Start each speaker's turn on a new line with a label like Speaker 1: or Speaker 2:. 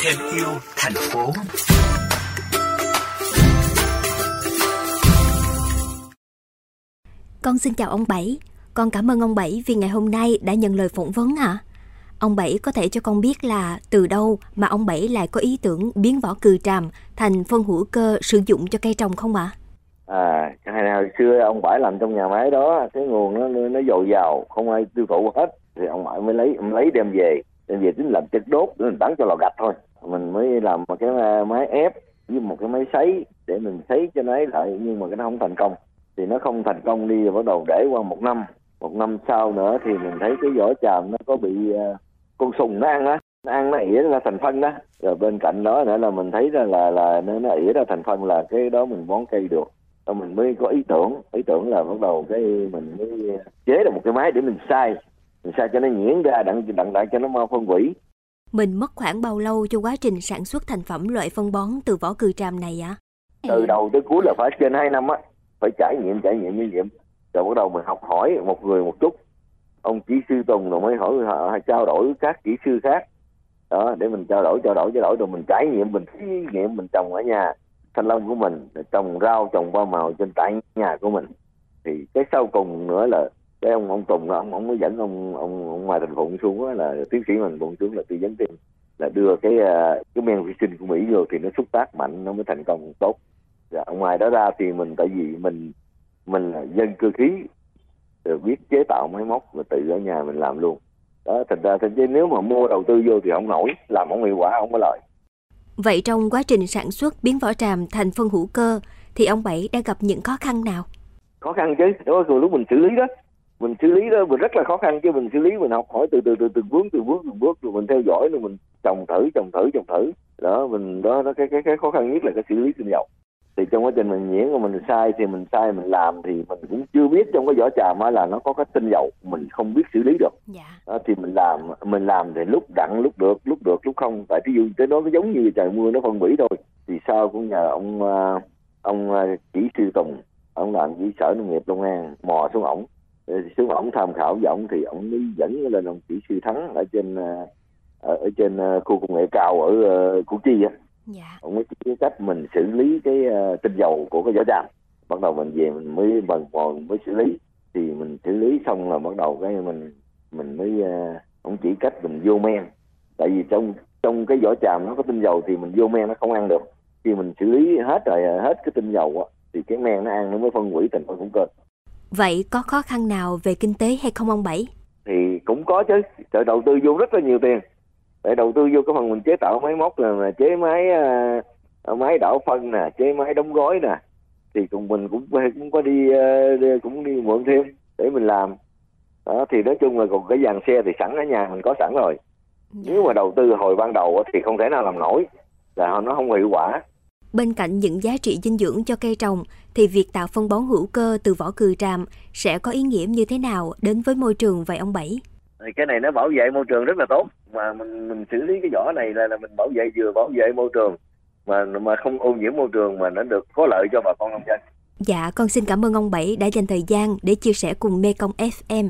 Speaker 1: thêm yêu thành phố
Speaker 2: Con xin chào ông Bảy. Con cảm ơn ông Bảy vì ngày hôm nay đã nhận lời phỏng vấn ạ. À. Ông Bảy có thể cho con biết là từ đâu mà ông Bảy lại có ý tưởng biến vỏ cừ tràm thành phân hữu cơ sử dụng cho cây trồng không ạ?
Speaker 3: À? à, hồi xưa ông Bảy làm trong nhà máy đó, cái nguồn nó nó dồi dào, không ai tiêu thụ hết, thì ông ngoại mới lấy ông lấy đem về, đem về tính làm chất đốt để mình bán cho lò gạch thôi. Mình mới làm một cái à, máy ép với một cái máy sấy để mình sấy cho nó ấy lại nhưng mà cái nó không thành công. Thì nó không thành công đi rồi bắt đầu để qua một năm. Một năm sau nữa thì mình thấy cái vỏ tràm nó có bị uh, con sùng nó ăn á nó ăn nó ỉa ra thành phân đó. Rồi bên cạnh đó nữa là mình thấy ra là là nó, nó ỉa ra thành phân là cái đó mình bón cây được. Rồi mình mới có ý tưởng ý tưởng là bắt đầu cái mình mới chế được một cái máy để mình sai mình sai cho nó nhuyễn ra đặng đặng lại cho nó mau phân hủy
Speaker 2: mình mất khoảng bao lâu cho quá trình sản xuất thành phẩm loại phân bón từ vỏ cừ tràm này ạ?
Speaker 3: Từ đầu tới cuối là phải trên 2 năm á, phải trải nghiệm trải nghiệm như vậy. Rồi bắt đầu mình học hỏi một người một chút. Ông kỹ sư Tùng rồi mới hỏi họ trao đổi các kỹ sư khác. Đó, để mình trao đổi trao đổi trao đổi rồi mình trải nghiệm mình thí nghiệm mình trồng ở nhà thanh long của mình trồng rau trồng hoa màu trên tại nhà của mình thì cái sau cùng nữa là cái ông ông Tùng ông ông mới dẫn ông ông ông ngoài thành phụng xuống đó, là tiến sĩ mình phụng xuống là tư vấn thêm là đưa cái à, cái men vi sinh của Mỹ vô thì nó xúc tác mạnh nó mới thành công tốt. Và dạ, ngoài đó ra thì mình tại vì mình mình là dân cơ khí rồi biết chế tạo máy móc và tự ở nhà mình làm luôn. Đó thành ra thành nếu mà mua đầu tư vô thì không nổi làm không hiệu quả không có lợi.
Speaker 2: Vậy trong quá trình sản xuất biến vỏ tràm thành phân hữu cơ thì ông bảy đã gặp những khó khăn nào?
Speaker 3: Khó khăn chứ đó rồi lúc mình xử lý đó mình xử lý đó mình rất là khó khăn chứ mình xử lý mình học hỏi từ từ từ từng bước từng bước từng bước rồi mình theo dõi rồi mình trồng thử trồng thử trồng thử. Đó mình đó, đó cái cái cái khó khăn nhất là cái xử lý tinh dầu. Thì trong quá trình mình nhiễm mình sai thì mình sai mình làm thì mình cũng chưa biết trong cái vỏ trà mà là nó có cái tinh dầu mình không biết xử lý được.
Speaker 2: Dạ.
Speaker 3: đó, thì mình làm mình làm thì lúc đặng lúc được lúc được lúc không. Tại ví dụ tới đó nó giống như trời mưa nó phân hủy thôi. Thì sau cũng nhờ ông à, ông à, kỹ sư tùng ông làm với sở nông nghiệp long an mò xuống ổng xuống ổng tham khảo với ổng thì ổng mới dẫn lên ông kỹ sư thắng ở trên ở, ờ, ở trên ờ, khu công nghệ cao ở uh, củ chi á.
Speaker 2: Dạ.
Speaker 3: ông mới chỉ cách mình xử lý cái uh, tinh dầu của cái vỏ tràm bắt đầu mình về mình mới bằng còn mới xử lý. Thì mình xử lý xong là bắt đầu cái mình mình mới uh, ông chỉ cách mình vô men. Tại vì trong trong cái vỏ tràm nó có tinh dầu thì mình vô men nó không ăn được. Khi mình xử lý hết rồi hết cái tinh dầu á thì cái men nó ăn nó mới phân hủy thành phân hữu cơ
Speaker 2: Vậy có khó khăn nào về kinh tế hay không ông Bảy?
Speaker 3: Thì cũng có chứ, trời đầu tư vô rất là nhiều tiền. Để đầu tư vô cái phần mình chế tạo máy móc là chế máy uh, máy đảo phân nè, chế máy đóng gói nè. Thì cùng mình cũng cũng có đi uh, cũng đi mượn thêm để mình làm. Đó thì nói chung là còn cái dàn xe thì sẵn ở nhà mình có sẵn rồi. Dạ. Nếu mà đầu tư hồi ban đầu thì không thể nào làm nổi là nó không hiệu quả
Speaker 2: Bên cạnh những giá trị dinh dưỡng cho cây trồng, thì việc tạo phân bón hữu cơ từ vỏ cừ tràm sẽ có ý nghĩa như thế nào đến với môi trường vậy ông Bảy?
Speaker 3: Cái này nó bảo vệ môi trường rất là tốt, mà mình mình xử lý cái vỏ này là, là mình bảo vệ vừa bảo vệ môi trường mà mà không ô nhiễm môi trường mà nó được có lợi cho bà con nông dân.
Speaker 2: Dạ, con xin cảm ơn ông Bảy đã dành thời gian để chia sẻ cùng Mekong FM.